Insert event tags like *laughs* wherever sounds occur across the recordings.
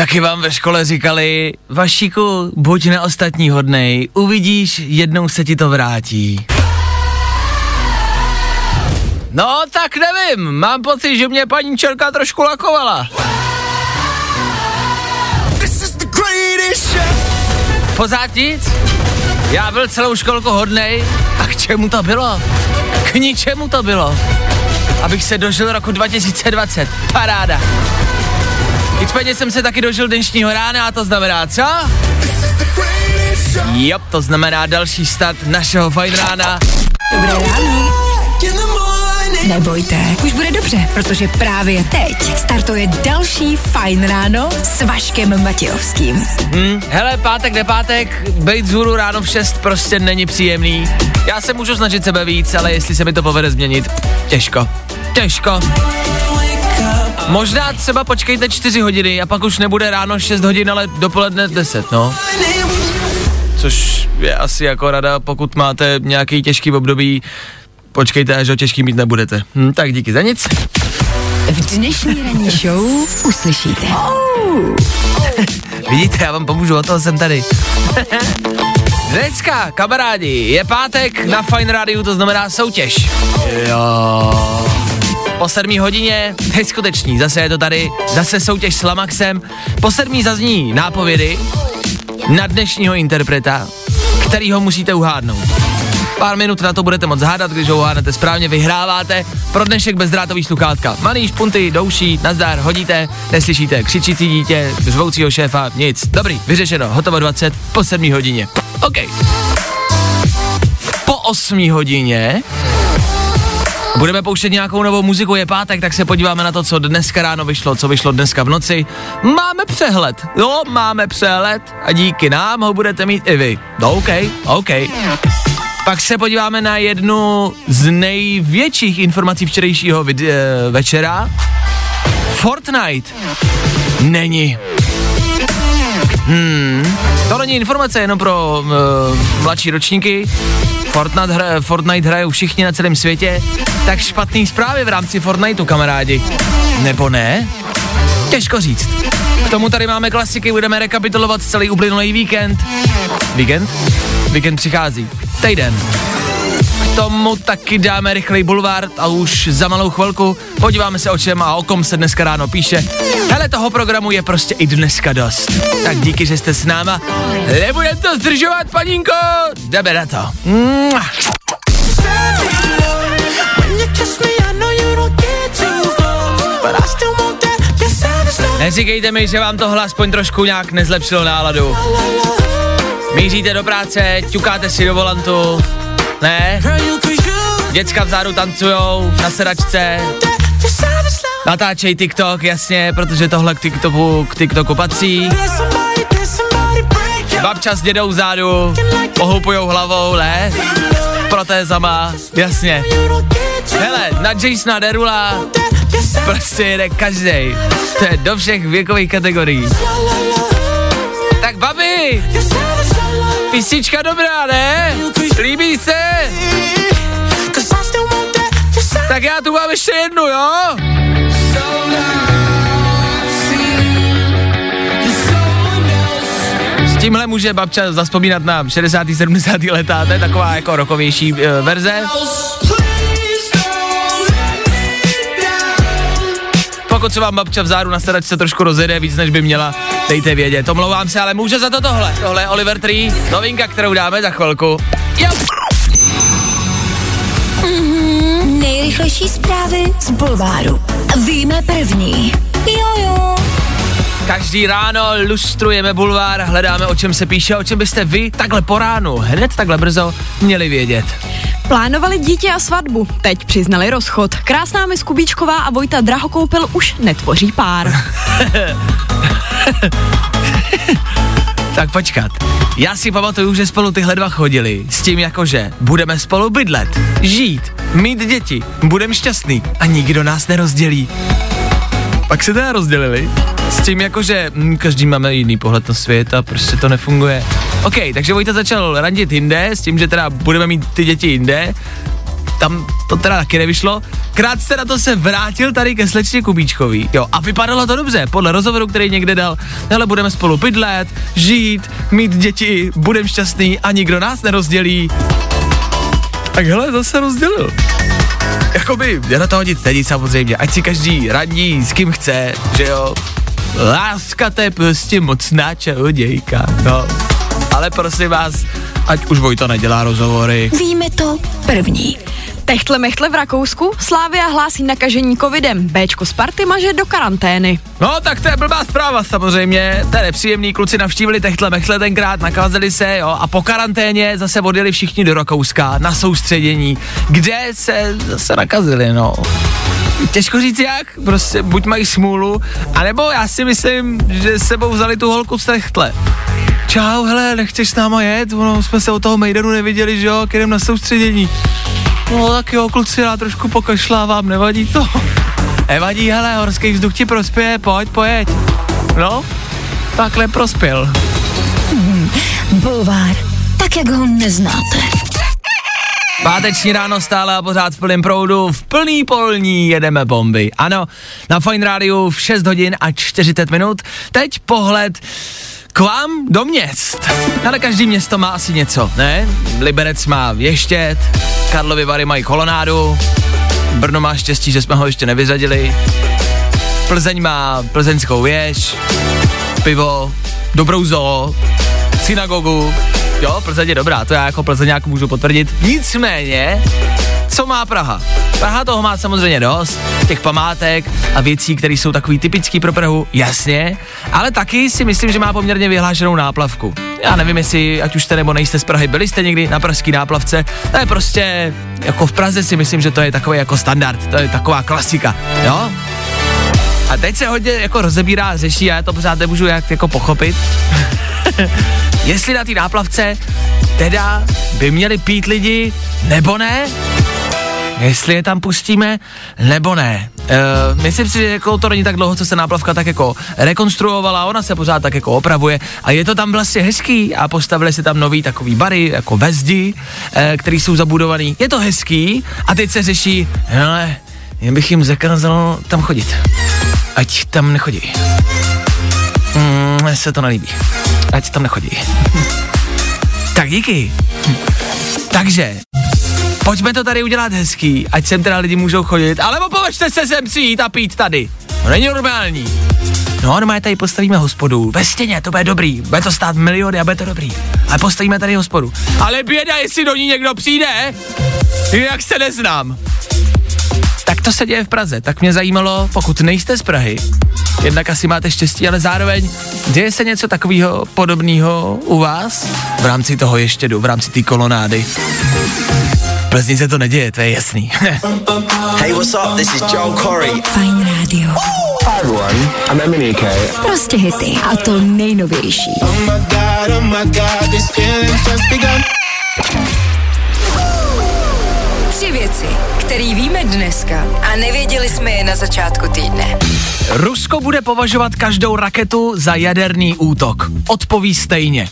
Taky vám ve škole říkali, Vašíku, buď na ostatní hodnej, uvidíš, jednou se ti to vrátí. No, tak nevím, mám pocit, že mě paní Čelka trošku lakovala. Pořád nic? Já byl celou školku hodnej a k čemu to bylo? K ničemu to bylo. Abych se dožil roku 2020. Paráda. Nicméně jsem se taky dožil dnešního rána a to znamená co? Jo, to znamená další start našeho fajn rána. Dobré ráno. Nebojte, už bude dobře, protože právě teď startuje další Fajn ráno s Vaškem Matějovským. Hm, hele, pátek, nepátek, bejt zhůru ráno v 6 prostě není příjemný. Já se můžu snažit sebe víc, ale jestli se mi to povede změnit, těžko. Těžko. Možná třeba počkejte 4 hodiny a pak už nebude ráno 6 hodin, ale dopoledne 10, no. Což je asi jako rada, pokud máte nějaký těžký období, počkejte, až ho těžký mít nebudete. Hm, tak díky za nic. V dnešní ranní show uslyšíte. *laughs* Vidíte, já vám pomůžu, o toho jsem tady. *laughs* Dneska, kamarádi, je pátek na Fine Radio, to znamená soutěž. Jo. Po sedmí hodině, neskuteční, zase je to tady, zase soutěž s Lamaxem. Po sedmí zazní nápovědy na dnešního interpreta, který ho musíte uhádnout. Pár minut na to budete moc hádat, když ho uhádnete správně, vyhráváte. Pro dnešek bezdrátový sluchátka. Malý špunty, douší, nazdar, hodíte, neslyšíte, křičící dítě, řvoucího šéfa, nic. Dobrý, vyřešeno, hotovo 20, po 7 hodině. OK. Po 8 hodině Budeme pouštět nějakou novou muziku, je pátek, tak se podíváme na to, co dneska ráno vyšlo, co vyšlo dneska v noci. Máme přehled, jo, máme přehled a díky nám ho budete mít i vy. No, OK, OK. Pak se podíváme na jednu z největších informací včerejšího vid- eh, večera. Fortnite není. Hmm, to není informace jenom pro uh, mladší ročníky. Fortnite, hra, Fortnite hrajou všichni na celém světě, tak špatný zprávy v rámci Fortniteu, kamarádi. Nebo ne? Těžko říct. K tomu tady máme klasiky, budeme rekapitulovat celý uplynulý víkend. Víkend? Víkend přichází. Týden. Tomu taky dáme rychlej bulvár a už za malou chvilku podíváme se o čem a o kom se dneska ráno píše. Hele, toho programu je prostě i dneska dost. Tak díky, že jste s náma. Nebudem to zdržovat, paninko. Jdeme na to. Mua. Neříkejte mi, že vám tohle aspoň trošku nějak nezlepšilo náladu. Míříte do práce, ťukáte si do volantu, ne? Děcka vzadu tancujou na sedačce, natáčej TikTok, jasně, protože tohle k TikToku, k TikToku patří. Babča s dědou vzadu, pohoupujou hlavou, ne? Protézama, jasně. Hele, na Jasona Derula prostě jede každý. To je do všech věkových kategorií. Tak babi, písnička dobrá, ne? Líbí se? Tak já tu mám ještě jednu, jo? S tímhle může babča zaspomínat na 60. 70. letá, to je taková jako rokovější uh, verze. Pokud se vám babča v záru na sedačce trošku rozjede víc, než by měla, dejte vědět. Omlouvám se, ale může za to tohle. Tohle je Oliver Tree, novinka, kterou dáme za chvilku. Jo. Nejrychlejší zprávy z Bulváru. Víme první. Jojo. Každý ráno lustrujeme bulvár, hledáme, o čem se píše, o čem byste vy takhle po ránu, hned takhle brzo, měli vědět. Plánovali dítě a svatbu, teď přiznali rozchod. Krásná mi Kubíčková a Vojta Drahokoupil už netvoří pár. *laughs* Tak počkat, Já si pamatuju, že spolu tyhle dva chodili s tím jakože budeme spolu bydlet, žít, mít děti, budeme šťastný a nikdo nás nerozdělí. Pak se teda rozdělili s tím jakože hm, každý máme jiný pohled na svět a prostě to nefunguje. OK, takže Vojta začal randit jinde s tím, že teda budeme mít ty děti jinde tam to teda taky nevyšlo. Krátce na to se vrátil tady ke slečně Kubíčkový. Jo, a vypadalo to dobře, podle rozhovoru, který někde dal. Ale budeme spolu bydlet, žít, mít děti, budeme šťastný a nikdo nás nerozdělí. Tak hele, zase rozdělil. Jakoby, já na toho nic není samozřejmě, ať si každý radí s kým chce, že jo. Láska to je prostě mocná čarodějka, no. Ale prosím vás, ať už Vojta nedělá rozhovory. Víme to první. Techtle mechtle v Rakousku, Slávia hlásí nakažení covidem, Bčko Sparty maže do karantény. No, tak to je blbá zpráva samozřejmě. To je nepříjemný, kluci navštívili techtle mechle tenkrát, nakazili se, jo, a po karanténě zase odjeli všichni do Rakouska na soustředění, kde se zase nakazili, no. Těžko říct jak, prostě buď mají smůlu, anebo já si myslím, že sebou vzali tu holku z techtle. Čau, hele, nechceš s náma jet? Ono, jsme se od toho Mejdanu neviděli, že jo, k na soustředění. No tak jo, kluci, já trošku pokašlávám, nevadí to. Nevadí, hele, horský vzduch ti prospěje, pojď, pojď. No, takhle prospěl. Bulvár, tak jak ho neznáte. Páteční ráno stále a pořád v plném proudu, v plný polní jedeme bomby. Ano, na Fine Rádiu v 6 hodin a 40 minut. Teď pohled k vám do měst. Ale každý město má asi něco, ne? Liberec má Věštět, Karlovy Vary mají kolonádu, Brno má štěstí, že jsme ho ještě nevyřadili, Plzeň má plzeňskou věž, pivo, dobrou zoo, synagogu, jo, Plzeň je dobrá, to já jako plzeňák můžu potvrdit. Nicméně, co má Praha? Praha toho má samozřejmě dost, těch památek a věcí, které jsou takový typický pro Prahu, jasně, ale taky si myslím, že má poměrně vyhlášenou náplavku. Já nevím, jestli, ať už jste nebo nejste z Prahy, byli jste někdy na pražský náplavce, to je prostě, jako v Praze si myslím, že to je takový jako standard, to je taková klasika, jo? A teď se hodně jako rozebírá, řeší já to pořád nemůžu jak jako pochopit. *laughs* Jestli na té náplavce teda by měli pít lidi, nebo ne? Jestli je tam pustíme, nebo ne. Uh, myslím si, že jako to není tak dlouho, co se náplavka tak jako rekonstruovala, ona se pořád tak jako opravuje a je to tam vlastně hezký a postavili si tam nový takový bary, jako ve zdi, uh, který jsou zabudovaný. Je to hezký a teď se řeší, hele, jen bych jim zakázal tam chodit. Ať tam nechodí. Mm, se to nelíbí. Ať tam nechodí. *laughs* tak díky. Takže, pojďme to tady udělat hezký, ať sem teda lidi můžou chodit, ale považte se sem přijít a pít tady. To není normální. No, normálně tady postavíme hospodu. Ve stěně, to bude dobrý. Bude to stát miliony a bude to dobrý. Ale postavíme tady hospodu. Ale běda, jestli do ní někdo přijde, jak se neznám. Tak to se děje v Praze. Tak mě zajímalo, pokud nejste z Prahy, jednak asi máte štěstí, ale zároveň děje se něco takového podobného u vás v rámci toho ještědu, v rámci té kolonády. V Plzni se to neděje, to je jasný. *laughs* Hey, what's up? This is Joel Corey. Fajn rádio. Hi everyone, I'm Eminike. Prostě hity. A to nejnovější. Oh my god, oh my god, this feeling's just begun. Věci, které víme dneska a nevěděli jsme je na začátku týdne. Rusko bude považovat každou raketu za jaderný útok. Odpoví stejně.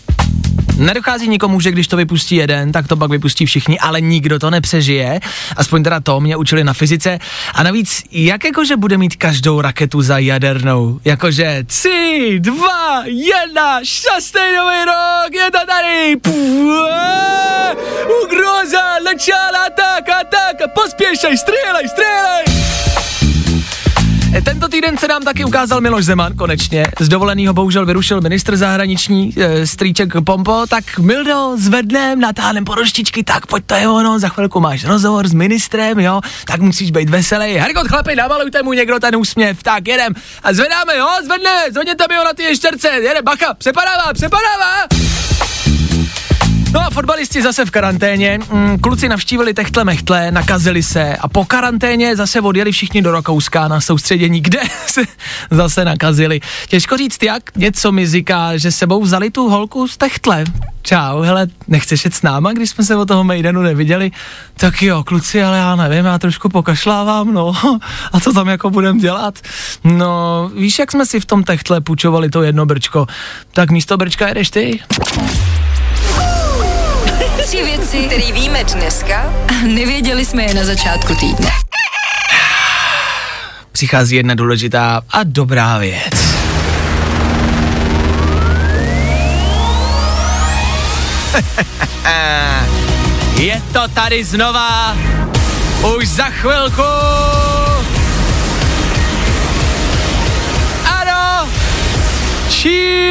Nedochází nikomu, že když to vypustí jeden, tak to pak vypustí všichni, ale nikdo to nepřežije. Aspoň teda to mě učili na fyzice. A navíc, jak jakože bude mít každou raketu za jadernou? Jakože tři, dva, jedna, šťastný nový rok, je to tady! Ugroza, začala tak a tak, pospěšej, střílej, střílej! Tento týden se nám taky ukázal Miloš Zeman, konečně. Z dovoleného bohužel vyrušil ministr zahraniční e, strýček Pompo, tak Mildo, zvednem, natáhnem poroštičky, tak pojď to je ono, za chvilku máš rozhovor s ministrem, jo, tak musíš být veselý. Herkot, chlapi, namalujte mu někdo ten úsměv, tak jedem. A zvedáme, jo, zvedne, zvedněte mi ho na ty ještěrce, jede, bacha, přepadává, přepadává. No a fotbalisti zase v karanténě. Mm, kluci navštívili techtle mechtle, nakazili se a po karanténě zase odjeli všichni do Rakouska na soustředění, *laughs* kde se zase nakazili. Těžko říct jak, něco mi říká, že sebou vzali tu holku z techtle. čau, hele, nechceš jet s náma, když jsme se o toho Mejdanu neviděli? Tak jo, kluci, ale já nevím, já trošku pokašlávám, no. *laughs* A co tam jako budem dělat? No, víš, jak jsme si v tom techtle půjčovali to jedno brčko? Tak místo brčka jedeš ty? Věci, které víme dneska a nevěděli jsme je na začátku týdne. Přichází jedna důležitá a dobrá věc. *laughs* Je to tady znova. Už za chvilku. Ano. Čí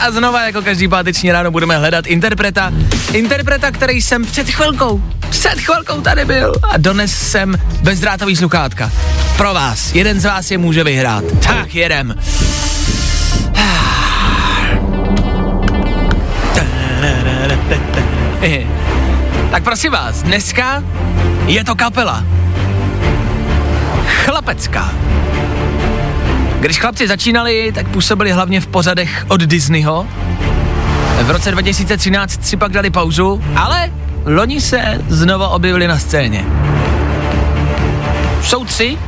a znova, jako každý páteční ráno, budeme hledat interpreta. Interpreta, který jsem před chvilkou, před chvilkou tady byl a dones jsem bezdrátový sluchátka. Pro vás, jeden z vás je může vyhrát. Tak jedem. Tak prosím vás, dneska je to kapela. Chlapecká. Když chlapci začínali, tak působili hlavně v pozadech od Disneyho. V roce 2013 si pak dali pauzu, ale loni se znova objevili na scéně. Jsou tři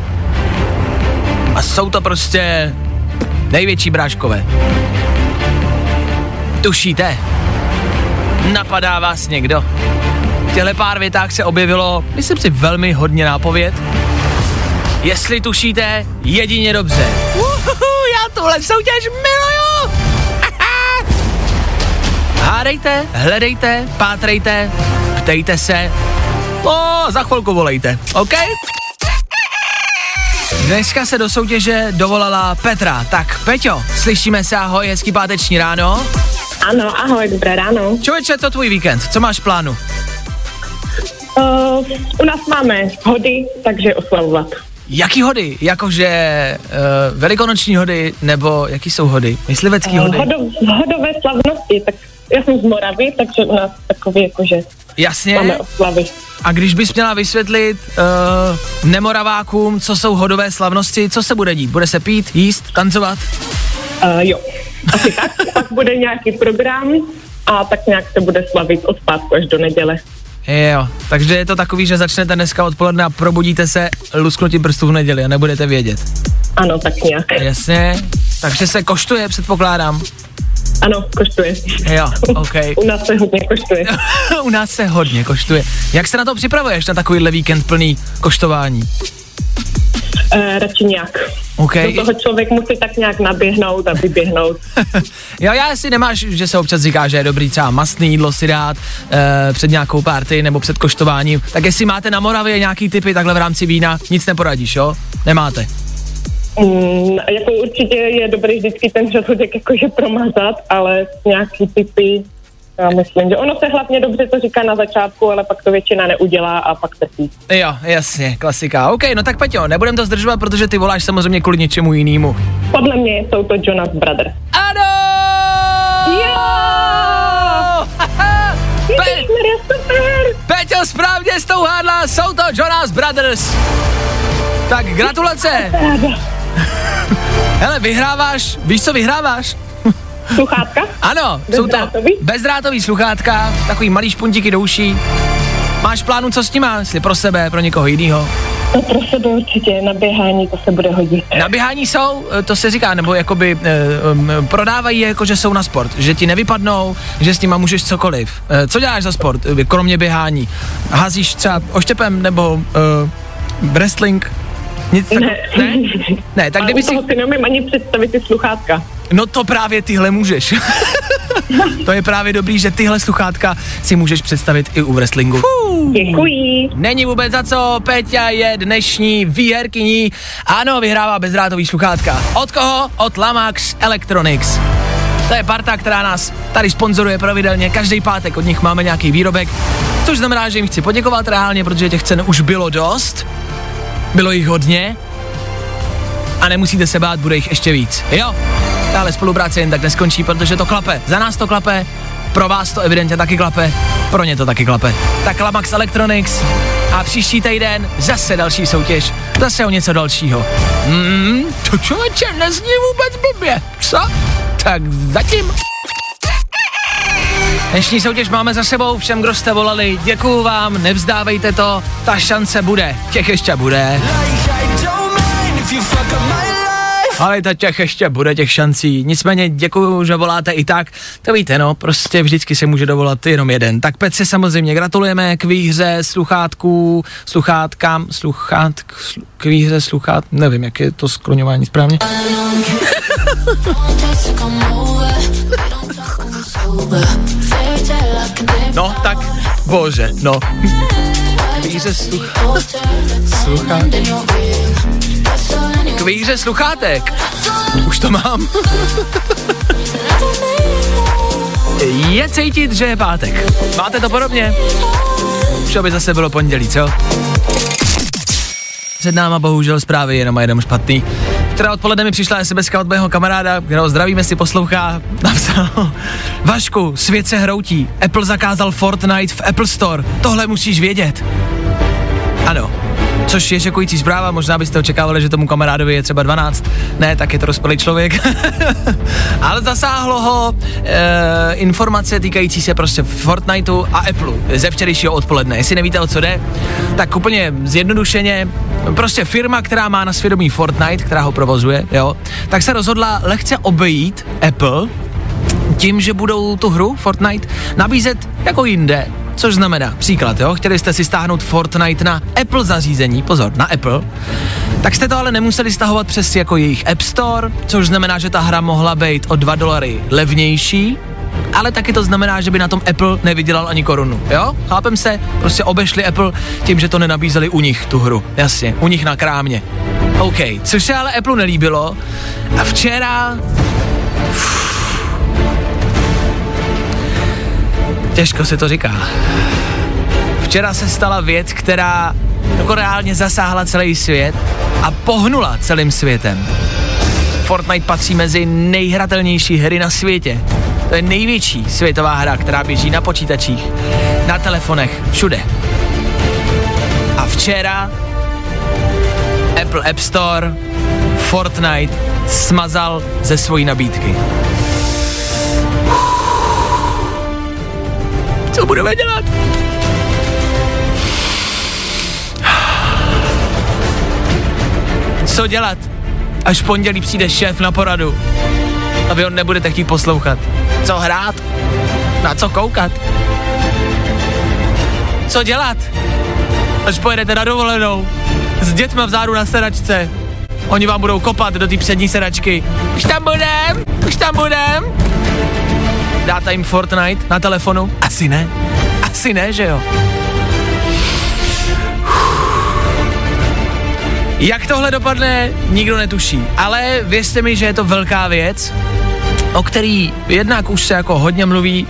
a jsou to prostě největší bráškové. Tušíte? Napadá vás někdo? V těchto pár větách se objevilo, myslím si, velmi hodně nápověd. Jestli tušíte, jedině dobře. Uhuhu, já tuhle soutěž miluju! *laughs* Hádejte, hledejte, pátrejte, ptejte se. O, za chvilku volejte, OK? Dneska se do soutěže dovolala Petra. Tak Peťo, slyšíme se, ahoj, hezký páteční ráno. Ano, ahoj, dobré ráno. Člověče, to tvůj víkend, co máš v plánu? Uh, u nás máme hody, takže oslavovat. Jaký hody? Jakože uh, velikonoční hody, nebo jaký jsou hody? Myslivecký Uh, hody? hodo, hodové slavnosti, tak já jsem z Moravy, takže u nás takový jakože Jasně. máme oslavy. A když bys měla vysvětlit uh, nemoravákům, co jsou hodové slavnosti, co se bude dít? Bude se pít, jíst, tancovat? Uh, jo, asi tak. Pak bude nějaký program a tak nějak se bude slavit od pátku až do neděle. Jo, takže je to takový, že začnete dneska odpoledne a probudíte se lusknutím prstů v neděli a nebudete vědět. Ano, tak nějak. Jasně, takže se koštuje, předpokládám. Ano, koštuje. Jo, OK. *laughs* U nás se hodně koštuje. *laughs* U nás se hodně koštuje. Jak se na to připravuješ, na takovýhle víkend plný koštování? Uh, radši nějak. OK. Do toho člověk musí tak nějak naběhnout a vyběhnout. *laughs* jo, já si nemáš, že se občas říká, že je dobrý třeba mastný jídlo si dát e, před nějakou party nebo před koštováním. Tak jestli máte na Moravě nějaký typy takhle v rámci vína, nic neporadíš, jo? Nemáte. Mm, jako určitě je dobrý vždycky ten žaludek jakože promazat, ale nějaký typy, já myslím, že ono se hlavně dobře to říká na začátku, ale pak to většina neudělá a pak trpí. Jo, jasně, klasika. OK, no tak Peťo, nebudem to zdržovat, protože ty voláš samozřejmě kvůli něčemu jinému. Podle mě jsou to Jonas Brothers. Ano! Jo! *laughs* Pe-! Peťo správně s tou hádla, jsou to Jonas Brothers. Tak gratulace. *laughs* Hele, vyhráváš, víš co vyhráváš? Sluchátka? Ano, jsou to Bezdrátový? bezdrátový sluchátka, takový malý špuntíky do uší. Máš plánu, co s nima? Jestli pro sebe, pro někoho jiného? No pro sebe určitě, na běhání to se bude hodit. Na běhání jsou, eh, to se říká, nebo jakoby um, prodávají jako, že jsou na sport, že ti nevypadnou, že s nima můžeš cokoliv. Eh, co děláš za sport, kromě běhání? Házíš třeba oštěpem nebo uh, wrestling? Nic tak, Ne. ne? Ne, tak A kdyby si... toho si neumím ani představit ty sluchátka. No to právě tyhle můžeš. *laughs* to je právě dobrý, že tyhle sluchátka si můžeš představit i u wrestlingu. Děkuji. Není vůbec za co, Peťa je dnešní výherkyní. Ano, vyhrává bezdrátový sluchátka. Od koho? Od Lamax Electronics. To je parta, která nás tady sponzoruje pravidelně. Každý pátek od nich máme nějaký výrobek, což znamená, že jim chci poděkovat reálně, protože těch cen už bylo dost. Bylo jich hodně. A nemusíte se bát, bude jich ještě víc. Jo, tahle spolupráce jen tak neskončí, protože to klape. Za nás to klape, pro vás to evidentně taky klape, pro ně to taky klape. Tak Lamax Electronics a příští týden zase další soutěž, zase o něco dalšího. Hmm, to člověče nezní vůbec blbě. Co? Tak zatím. Dnešní soutěž máme za sebou, všem, kdo jste volali, děkuju vám, nevzdávejte to, ta šance bude, těch ještě bude. Ale ta těch ještě bude těch šancí. Nicméně děkuju, že voláte i tak. To víte, no, prostě vždycky se může dovolat jenom jeden. Tak Petře samozřejmě gratulujeme k výhře sluchátků, sluchátkám, sluchát, slu, k výhře sluchát, nevím, jak je to skloňování správně. *laughs* *laughs* No, tak, bože, no. K výhře sluch... sluchát... K výhře sluchátek. Už to mám. *laughs* je cítit, že je pátek. Máte to podobně? Už by zase bylo pondělí, co? Před náma bohužel zprávy jenom a jenom špatný. Včera odpoledne mi přišla SMS od mého kamaráda, kterého zdravíme si poslouchá, napsal Vašku, svět se hroutí, Apple zakázal Fortnite v Apple Store, tohle musíš vědět. Ano, což je šokující zpráva, možná byste očekávali, že tomu kamarádovi je třeba 12, ne, tak je to rozpělý člověk. *laughs* Ale zasáhlo ho e, informace týkající se prostě Fortniteu a Apple ze včerejšího odpoledne. Jestli nevíte, o co jde, tak úplně zjednodušeně, prostě firma, která má na svědomí Fortnite, která ho provozuje, jo, tak se rozhodla lehce obejít Apple tím, že budou tu hru Fortnite nabízet jako jinde, což znamená, příklad, jo, chtěli jste si stáhnout Fortnite na Apple zařízení, pozor, na Apple, tak jste to ale nemuseli stahovat přes jako jejich App Store, což znamená, že ta hra mohla být o 2 dolary levnější, ale taky to znamená, že by na tom Apple nevydělal ani korunu, jo? Chápem se, prostě obešli Apple tím, že to nenabízeli u nich, tu hru, jasně, u nich na krámě. OK, což se ale Apple nelíbilo. A včera... Těžko se to říká. Včera se stala věc, která jako reálně zasáhla celý svět a pohnula celým světem. Fortnite patří mezi nejhratelnější hry na světě. To je největší světová hra, která běží na počítačích, na telefonech, všude. A včera Apple App Store Fortnite smazal ze svojí nabídky. Co budeme dělat? Co dělat, až v pondělí přijde šéf na poradu a vy ho nebudete chtít poslouchat? Co hrát? Na co koukat? Co dělat, až pojedete na dovolenou s dětma v záru na sedačce? Oni vám budou kopat do té přední sedačky. Už tam budem, už tam budem. Dáte jim Fortnite na telefonu? Asi ne. Asi ne, že jo? Jak tohle dopadne, nikdo netuší. Ale věřte mi, že je to velká věc, o který jednak už se jako hodně mluví,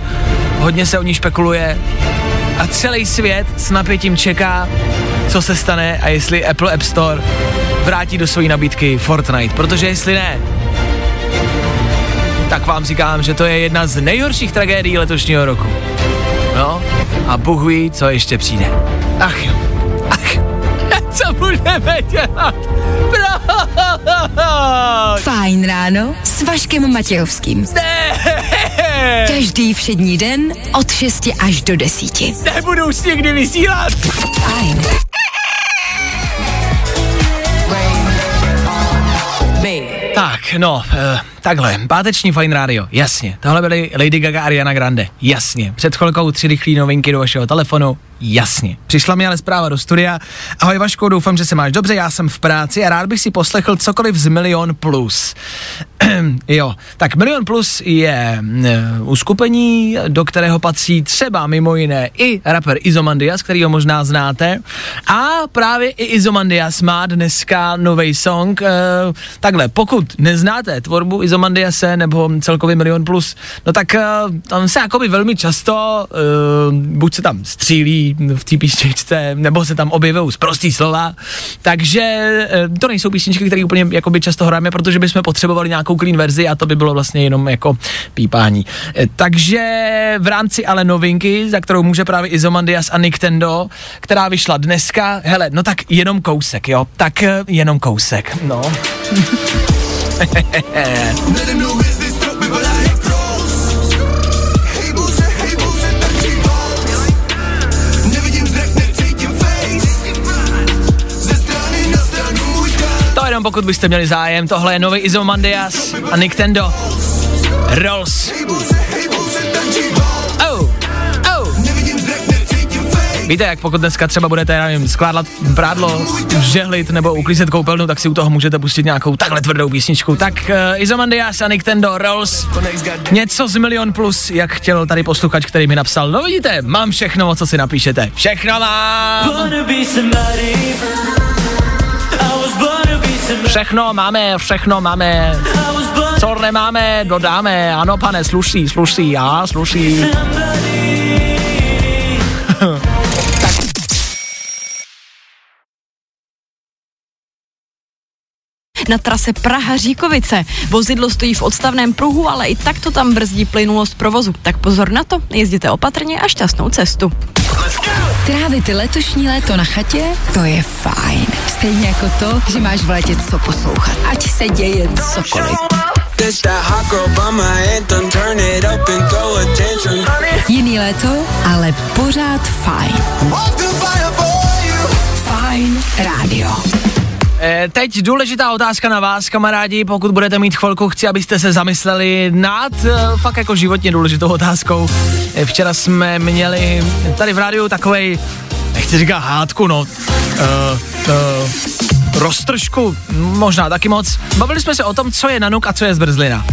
hodně se o ní špekuluje a celý svět s napětím čeká, co se stane a jestli Apple App Store vrátí do své nabídky Fortnite, protože jestli ne, tak vám říkám, že to je jedna z nejhorších tragédií letošního roku. No, a Bůh ví, co ještě přijde. Ach jo, ach, *laughs* co budeme dělat? Proč? Fajn ráno s Vaškem Matějovským. Ne, Každý všední den od 6 až do 10. nebudu už nikdy vysílat. Fajn. Tak, no, eh, takhle, páteční Fine Radio, jasně. Tohle byly Lady Gaga a Ariana Grande, jasně. Před chvilkou tři rychlé novinky do vašeho telefonu, jasně. Přišla mi ale zpráva do studia. Ahoj Vaško, doufám, že se máš dobře, já jsem v práci a rád bych si poslechl cokoliv z Milion Plus. *clears throat* jo, tak Milion Plus je uh, uskupení, do kterého patří třeba mimo jiné i rapper Izomandias, který ho možná znáte. A právě i Izomandias má dneska nový song. Uh, takhle, pokud neznáte tvorbu Izomandiase nebo celkově Milion Plus, no tak uh, tam se jakoby velmi často uh, buď se tam střílí v té písničce, nebo se tam objevují zprostý slova, takže uh, to nejsou písničky, které úplně jakoby často hrajeme, protože bychom potřebovali nějakou clean verzi a to by bylo vlastně jenom jako pípání. Eh, Takže v rámci ale novinky, za kterou může právě Izomandias a Nintendo, která vyšla dneska, hele, no tak jenom kousek, jo, tak eh, jenom kousek, no. *laughs* to jenom pokud byste měli zájem, tohle je nový Izomandias a Nintendo Rolls. Víte, jak pokud dneska třeba budete, já nevím, skládat prádlo, žehlit nebo uklízet koupelnu, tak si u toho můžete pustit nějakou takhle tvrdou písničku. Tak uh, Izomandias a Nintendo Rolls, něco z Milion Plus, jak chtěl tady posluchač, který mi napsal. No vidíte, mám všechno, o co si napíšete. Všechno mám! Všechno máme, všechno máme. Co nemáme, dodáme. Ano, pane, sluší, sluší, já, sluší. Na trase Praha-Říkovice. Vozidlo stojí v odstavném pruhu, ale i tak to tam brzdí plynulost provozu. Tak pozor na to, jezděte opatrně a šťastnou cestu. Trávit letošní léto na chatě, to je fajn. Stejně jako to, že máš v létě co poslouchat. Ať se děje cokoliv. Jiný léto, ale pořád fajn. Fajn rádio. E, teď důležitá otázka na vás, kamarádi, pokud budete mít chvilku, chci, abyste se zamysleli nad e, fakt jako životně důležitou otázkou. E, včera jsme měli tady v rádiu takovej, nechci říkat hádku, no, e, e, roztržku, možná taky moc. Bavili jsme se o tom, co je nanuk a co je zbrzlina.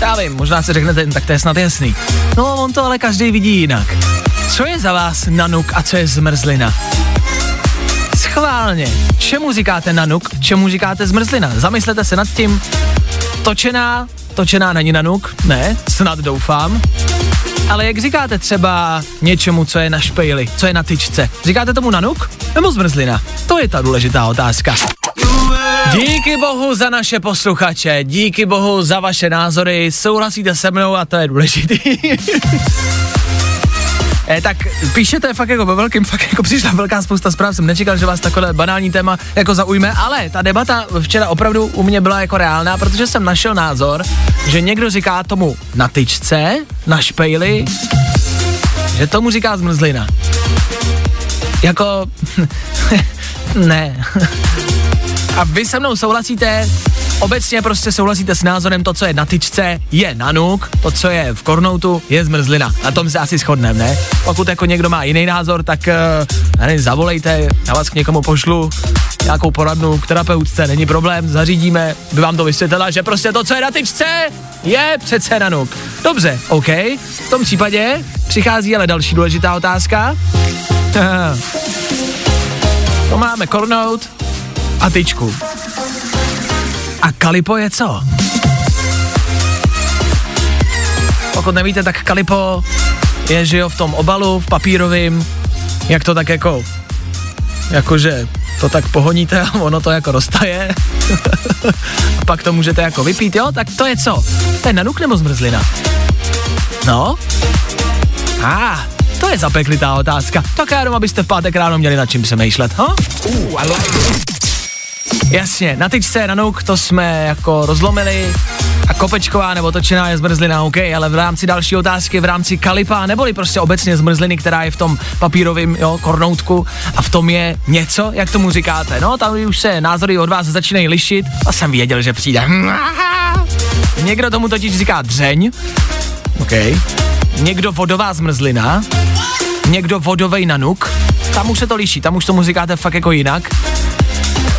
Já vím, možná si řeknete, tak to je snad jasný. No, on to ale každý vidí jinak. Co je za vás nanuk a co je zmrzlina? Schválně. Čemu říkáte nanuk, čemu říkáte zmrzlina? Zamyslete se nad tím. Točená, točená není nanuk, ne, snad doufám. Ale jak říkáte třeba něčemu, co je na špejli, co je na tyčce? Říkáte tomu nanuk nebo zmrzlina? To je ta důležitá otázka. Díky bohu za naše posluchače, díky bohu za vaše názory, souhlasíte se mnou a to je důležitý. *laughs* Eh, tak píšete fakt jako ve velkým, *laughs* fakt jako přišla velká spousta zpráv, jsem nečekal, že vás takové banální téma jako zaujme, ale ta debata včera opravdu u mě byla jako reálná, protože jsem našel názor, že někdo říká tomu na tyčce, na špejli, že tomu říká zmrzlina. Jako, *laughs* ne. *laughs* A vy se mnou souhlasíte, obecně prostě souhlasíte s názorem, to, co je na tyčce, je nanuk, to, co je v kornoutu, je zmrzlina. Na tom se asi shodneme, ne? Pokud jako někdo má jiný názor, tak uh, nevím, zavolejte, já vás k někomu pošlu, nějakou poradnu k terapeutce, není problém, zařídíme, by vám to vysvětlila, že prostě to, co je na tyčce, je přece nanuk. Dobře, OK, v tom případě přichází ale další důležitá otázka. *laughs* to máme kornout a tyčku. A Kalipo je co? Pokud nevíte, tak Kalipo je, že jo, v tom obalu, v papírovém, jak to tak jako, jakože to tak pohoníte a ono to jako roztaje. *laughs* a pak to můžete jako vypít, jo? Tak to je co? To je nanuk nebo zmrzlina? No? A, ah, to je zapeklitá otázka. Tak já jenom, abyste v pátek ráno měli nad čím přemýšlet? Uh, I like it. Jasně, na tyčce, na nuk, to jsme jako rozlomili a kopečková nebo točená je zmrzlina, OK, ale v rámci další otázky, v rámci kalipa, neboli prostě obecně zmrzliny, která je v tom papírovém kornoutku a v tom je něco, jak tomu říkáte. No, tam už se názory od vás začínají lišit a jsem věděl, že přijde. *laughs* Někdo tomu totiž říká dřeň, OK, někdo vodová zmrzlina, někdo vodovej nanuk, tam už se to liší, tam už tomu říkáte fakt jako jinak.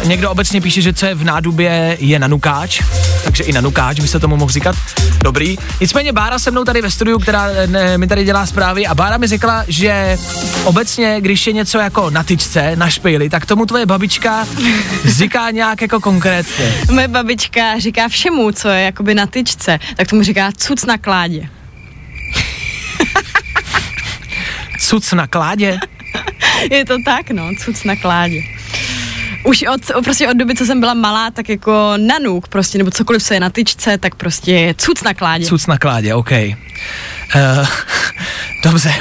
Někdo obecně píše, že co je v nádubě je nanukáč, takže i nanukáč by se tomu mohl říkat. Dobrý. Nicméně Bára se mnou tady ve studiu, která ne, mi tady dělá zprávy a Bára mi řekla, že obecně, když je něco jako na tyčce, na špejli, tak tomu tvoje babička říká nějak jako konkrétně. Moje babička říká všemu, co je jakoby na tyčce, tak tomu říká cuc na kládě. Cuc na kládě? je to tak, no, cuc na kládě. Už od, prostě od doby, co jsem byla malá, tak jako nanuk prostě, nebo cokoliv, co je na tyčce, tak prostě cuc na kládě. Cuc na kládě, OK. Uh, *laughs* dobře.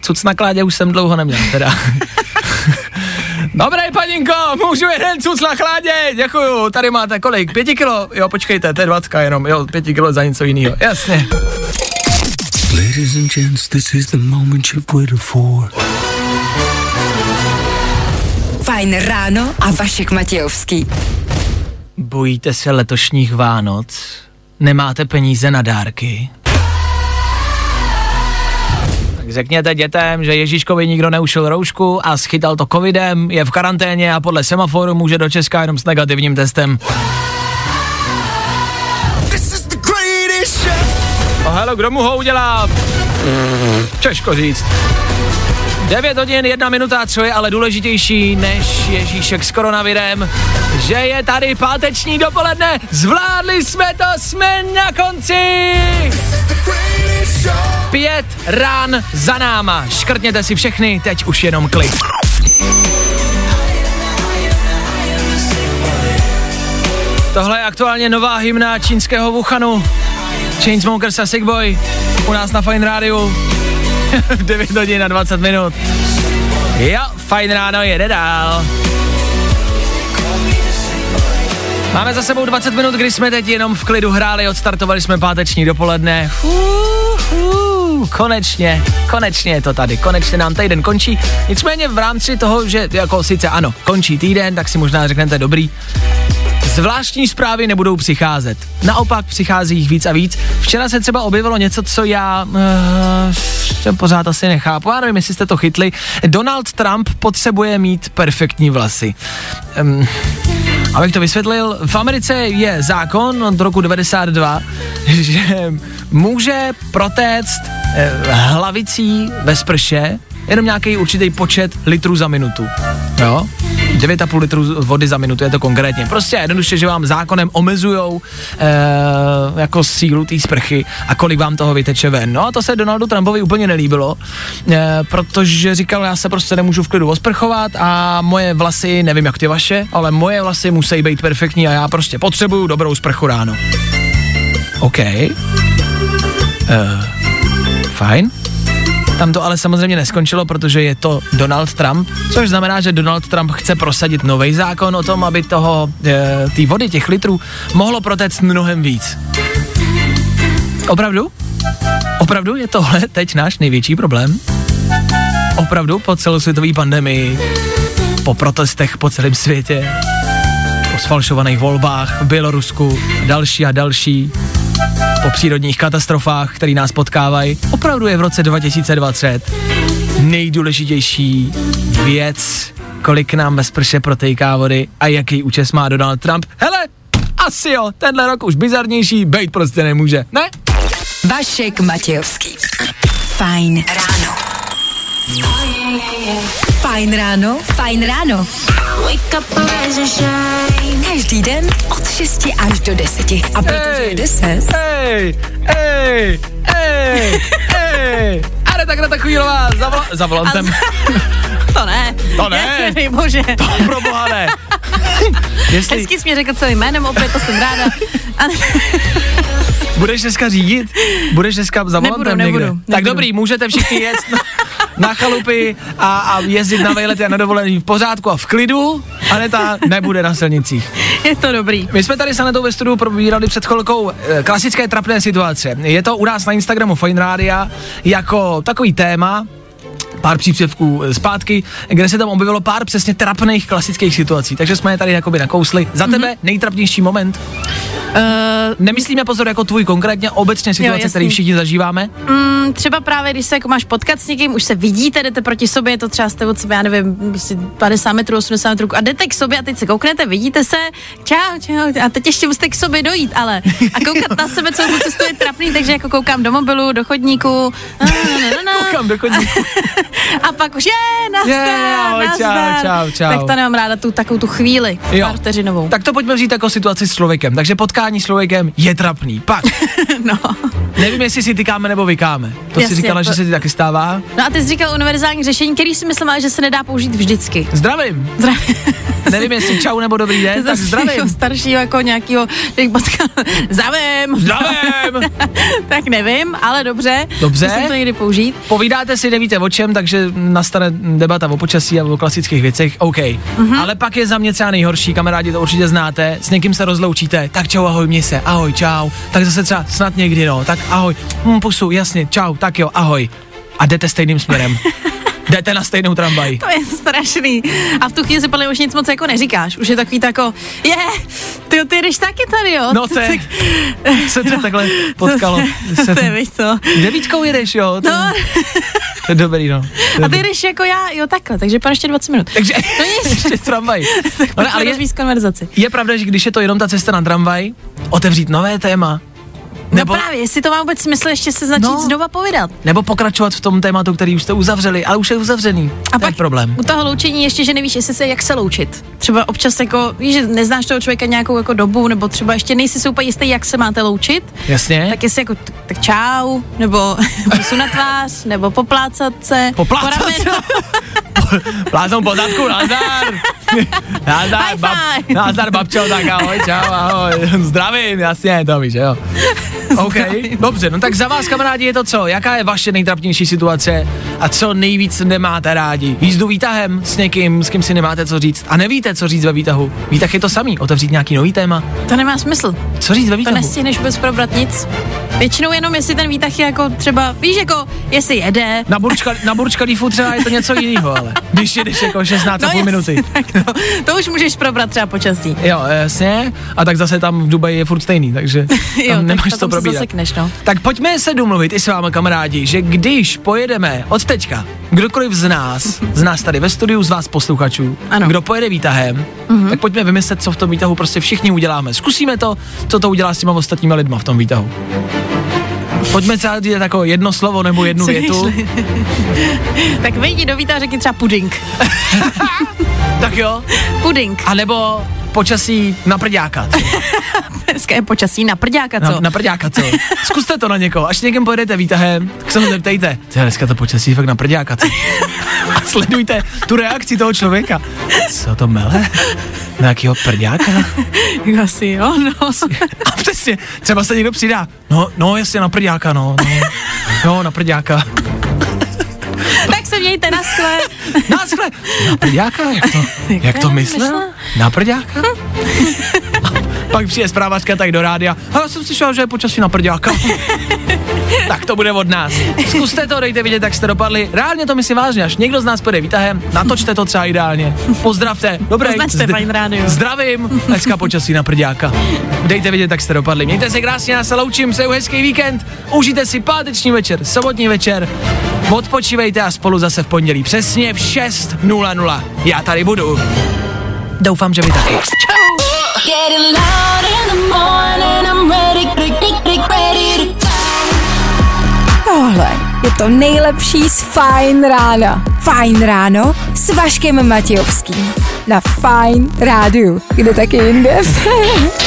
Cuc na kládě už jsem dlouho neměl, teda. *laughs* Dobré, paninko, můžu jeden cuc na chládě, děkuju, tady máte kolik, pěti kilo, jo, počkejte, to je dvacka jenom, jo, pěti kilo za něco jiného, jasně. Ladies and gents, this is the moment you've waited for. Fajn ráno a Vašek Matějovský. Bojíte se letošních Vánoc? Nemáte peníze na dárky? Tak řekněte dětem, že Ježíškovi nikdo neušil roušku a schytal to covidem, je v karanténě a podle semaforu může do Česka jenom s negativním testem. Oh, hele, kdo mu ho udělá? Těžko říct. 9 hodin, 1 minuta, co je ale důležitější než Ježíšek s koronavirem, že je tady páteční dopoledne, zvládli jsme to, jsme na konci! Pět rán za náma, škrtněte si všechny, teď už jenom klid. Tohle je aktuálně nová hymna čínského Wuhanu. Chainsmokers a Sick Boy u nás na Fine Radio *laughs* v 9 hodin a 20 minut. Jo, fajn ráno jede dál. Máme za sebou 20 minut, kdy jsme teď jenom v klidu hráli, odstartovali jsme páteční dopoledne. Uh, konečně, konečně je to tady, konečně nám týden končí. Nicméně v rámci toho, že jako sice ano, končí týden, tak si možná řeknete dobrý, Zvláštní zprávy nebudou přicházet. Naopak přichází jich víc a víc. Včera se třeba objevilo něco, co já uh, pořád asi nechápu. Já nevím, jestli jste to chytli. Donald Trump potřebuje mít perfektní vlasy. Um, abych to vysvětlil, v Americe je zákon od roku 92, *laughs* že může protéct eh, hlavicí ve sprše jenom nějaký určitý počet litrů za minutu. Jo? 9,5 litrů vody za minutu je to konkrétně. Prostě jednoduše, že vám zákonem omezujou e, jako sílu té sprchy a kolik vám toho vyteče ven. No a to se Donaldu Trumpovi úplně nelíbilo, e, protože říkal, já se prostě nemůžu v klidu osprchovat a moje vlasy, nevím jak ty vaše, ale moje vlasy musí být perfektní a já prostě potřebuju dobrou sprchu ráno. OK. E, fajn. Tam to ale samozřejmě neskončilo, protože je to Donald Trump, což znamená, že Donald Trump chce prosadit nový zákon o tom, aby toho, e, vody, těch litrů, mohlo protéct mnohem víc. Opravdu? Opravdu je tohle teď náš největší problém? Opravdu po celosvětové pandemii, po protestech po celém světě, sfalšovaných volbách v Bělorusku, další a další, po přírodních katastrofách, které nás potkávají, opravdu je v roce 2020 nejdůležitější věc, kolik nám ve sprše protéká vody a jaký účes má Donald Trump. Hele, asi jo, tenhle rok už bizarnější být prostě nemůže, ne? Vašek Matějovský. Fajn ráno. Fajn ráno, fajn ráno. Wake up and rise and shine. Každý den od 6 až do 10. A protože je 10, Hej, hej, hej, hej. Ale tak na takovýlová za, vola- za volantem. To ne. To ne. Dej bože. *laughs* Pro boha ne. *laughs* Jestli Hezky jsi mě řekl celým jménem, opět to jsem ráda. A *laughs* budeš dneska řídit, budeš dneska za Nebudu, volantem nebudu, někde. nebudu. Tak dobrý, můžete všichni jet na, chalupy a, a jezdit na vejlety a na dovolení v pořádku a v klidu. Aneta nebude na silnicích. je to dobrý. My jsme tady s Anetou ve studiu probírali před chvilkou eh, klasické trapné situace. Je to u nás na Instagramu Fine Radio jako takový téma, pár příspěvků eh, zpátky, kde se tam objevilo pár přesně trapných klasických situací. Takže jsme je tady jakoby nakousli. Za tebe Mhm. nejtrapnější moment? Uh, Nemyslíme pozor jako tvůj konkrétně, obecně situace, které všichni zažíváme. mm, třeba právě, když se jako máš potkat s někým, už se vidíte, jdete proti sobě, je to třeba jste od sebe, já nevím, prostě 50 metrů, 80 metrů a jdete k sobě a teď se kouknete, vidíte se, čau, čau, a teď ještě musíte k sobě dojít, ale a koukat na sebe celou tu cestu je trapný, takže jako koukám do mobilu, do chodníku, a, na, na, na, Koukám do chodníku. *laughs* a pak už je, nazdar, čau, čau, čau. Tak to nemám ráda, tu takovou tu chvíli, Jo. pár vteřinovou. Tak to pojďme vzít jako situaci s člověkem. Takže potkání s člověkem je trapný. Pak, *laughs* No. nevím, jestli si tykáme nebo vykáme. To Jasně, si říkala, to- že se ti taky stává. no a ty jsi říkal univerzální řešení, který si myslím, že se nedá použít vždycky. Zdravím. *laughs* Nevím, jestli čau nebo dobrý den, tak zdravím. Staršího jako nějakýho, jak potkal, *laughs* zdravím. Zdravím. *laughs* tak nevím, ale dobře. Dobře. Musím to někdy použít. Povídáte si, nevíte o čem, takže nastane debata o počasí a o klasických věcech, OK. Mhm. Mm-hmm. Ale pak je za mě třeba nejhorší, kamarádi to určitě znáte, s někým se rozloučíte, tak čau, ahoj, mě se, ahoj, čau, tak zase třeba snad někdy, no, tak ahoj, hm, pusu, jasně, čau, tak jo, ahoj. A jdete stejným směrem. *laughs* jdete na stejnou tramvaj. To je strašný. A v tu chvíli si podle už nic moc jako neříkáš. Už je takový to jako, je, ty, ty jdeš taky tady, jo? No to je, se to takhle potkalo. Se, to je, *laughs* *laughs* víš co? devítkou jedeš, jo? To, No, to je dobrý, no. Je a ty jdeš jako já, jo takhle, takže po ještě 20 minut. Takže To nic. ještě tramvaj. Ale, ale Ale je, konverzaci. je pravda, že když je to jenom ta cesta na tramvaj, otevřít nové téma, Nebo... No právě, jestli to má vůbec smysl ještě se začít No. no. znova povídat. nebo pokračovat v tom tématu, který už jste uzavřeli, ale už je uzavřený. A to je pak problém. u toho loučení ještě, že nevíš, jestli se jak se loučit. Třeba občas jako, víš, že neznáš toho člověka nějakou jako dobu, nebo třeba ještě nejsi si úplně jistý, jak se máte loučit, Jasně? tak jestli jako, tak čau, nebo *laughs* pusu na tvář, nebo poplácat se. Poplácat po se. *laughs* Pláznou po zadku, nazdar. *laughs* nazdar, bab, nazdar, babčo, tak ahoj, čau, ahoj. Zdravím, jasně, to víš, jo. *laughs* OK, dobře, no tak za vás, kamarádi, je to co? Jaká je vaše nejtrapnější situace a co nejvíc nemáte rádi? Jízdu výtahem s někým, s kým si nemáte co říct a nevíte, co říct ve výtahu. Výtah je to samý, otevřít nějaký nový téma. To nemá smysl. Co říct ve To výtahu? nestihneš vůbec probrat nic. Většinou jenom, jestli ten výtah je jako třeba, víš, jako, jestli jede, Na Burčka, na Burčka třeba je to něco jiného, ale když jedeš jako 16 a půl jasně, minuty. tak to, to už můžeš probrat třeba počasí. Jo, jasně. A tak zase tam v Dubaji je furt stejný, takže *laughs* tam Jo, tak nemáš to co tam se probírat. zasekneš, no. Tak pojďme se domluvit i s vámi, kamarádi, že když pojedeme od teďka, kdokoliv z nás, z nás tady ve studiu, z vás posluchačů, Ano. kdo pojede výtahem, mm-hmm. tak pojďme vymyslet, co v tom výtahu prostě všichni uděláme. Zkusíme to, co to udělá s těma ostatníma lidma v tom výtahu. Pojďme třeba říct jako jedno slovo nebo jednu větu. *laughs* Tak vejdi do výtahu a řekni třeba puding. *laughs* Tak jo. Puding. A nebo počasí na prďáka. *laughs* Dneska je počasí na prďáka, co? Na, na prďáka, co? Zkuste to na někoho. Až někým pojedete výtahem, tak se ho zeptejte. Co je dneska to počasí fakt na prďáka, co? A sledujte tu reakci toho člověka. Co to mele? Na jakýho prďáka? *laughs* Asi jo, no. A přesně, třeba se někdo přidá. No, no, jasně, na prďáka, no. no. Jo, na prďáka. Mějte na. Náskle, na prďáka? Jak to, *laughs* jak to myslel? Na prďáka? Pak přijde zprávačka tak do rádia. A já jsem slyšel, že je počasí na prďáka. *laughs* tak to bude od nás. Zkuste to, dejte vidět, jak jste dopadli. Reálně to myslím vážně, až někdo z nás půjde výtahem, natočte to třeba ideálně. Pozdravte. Dobré. Označte Fajn rádio. Zdravím. Dneska počasí na prďáka. Dejte vidět, jak jste dopadli. Mějte se krásně, já se loučím, přeju hezký víkend. Užijte si páteční večer, sobotní večer. Odpočívejte a spolu zase v pondělí přesně v 6.00. Já tady budu. Doufám, že vy taky. Getting Tohle je to nejlepší z Fajn rána. Fajn ráno s Vaškem Matějovským. Na Fajn rádiu. Kde taky jinde? *laughs*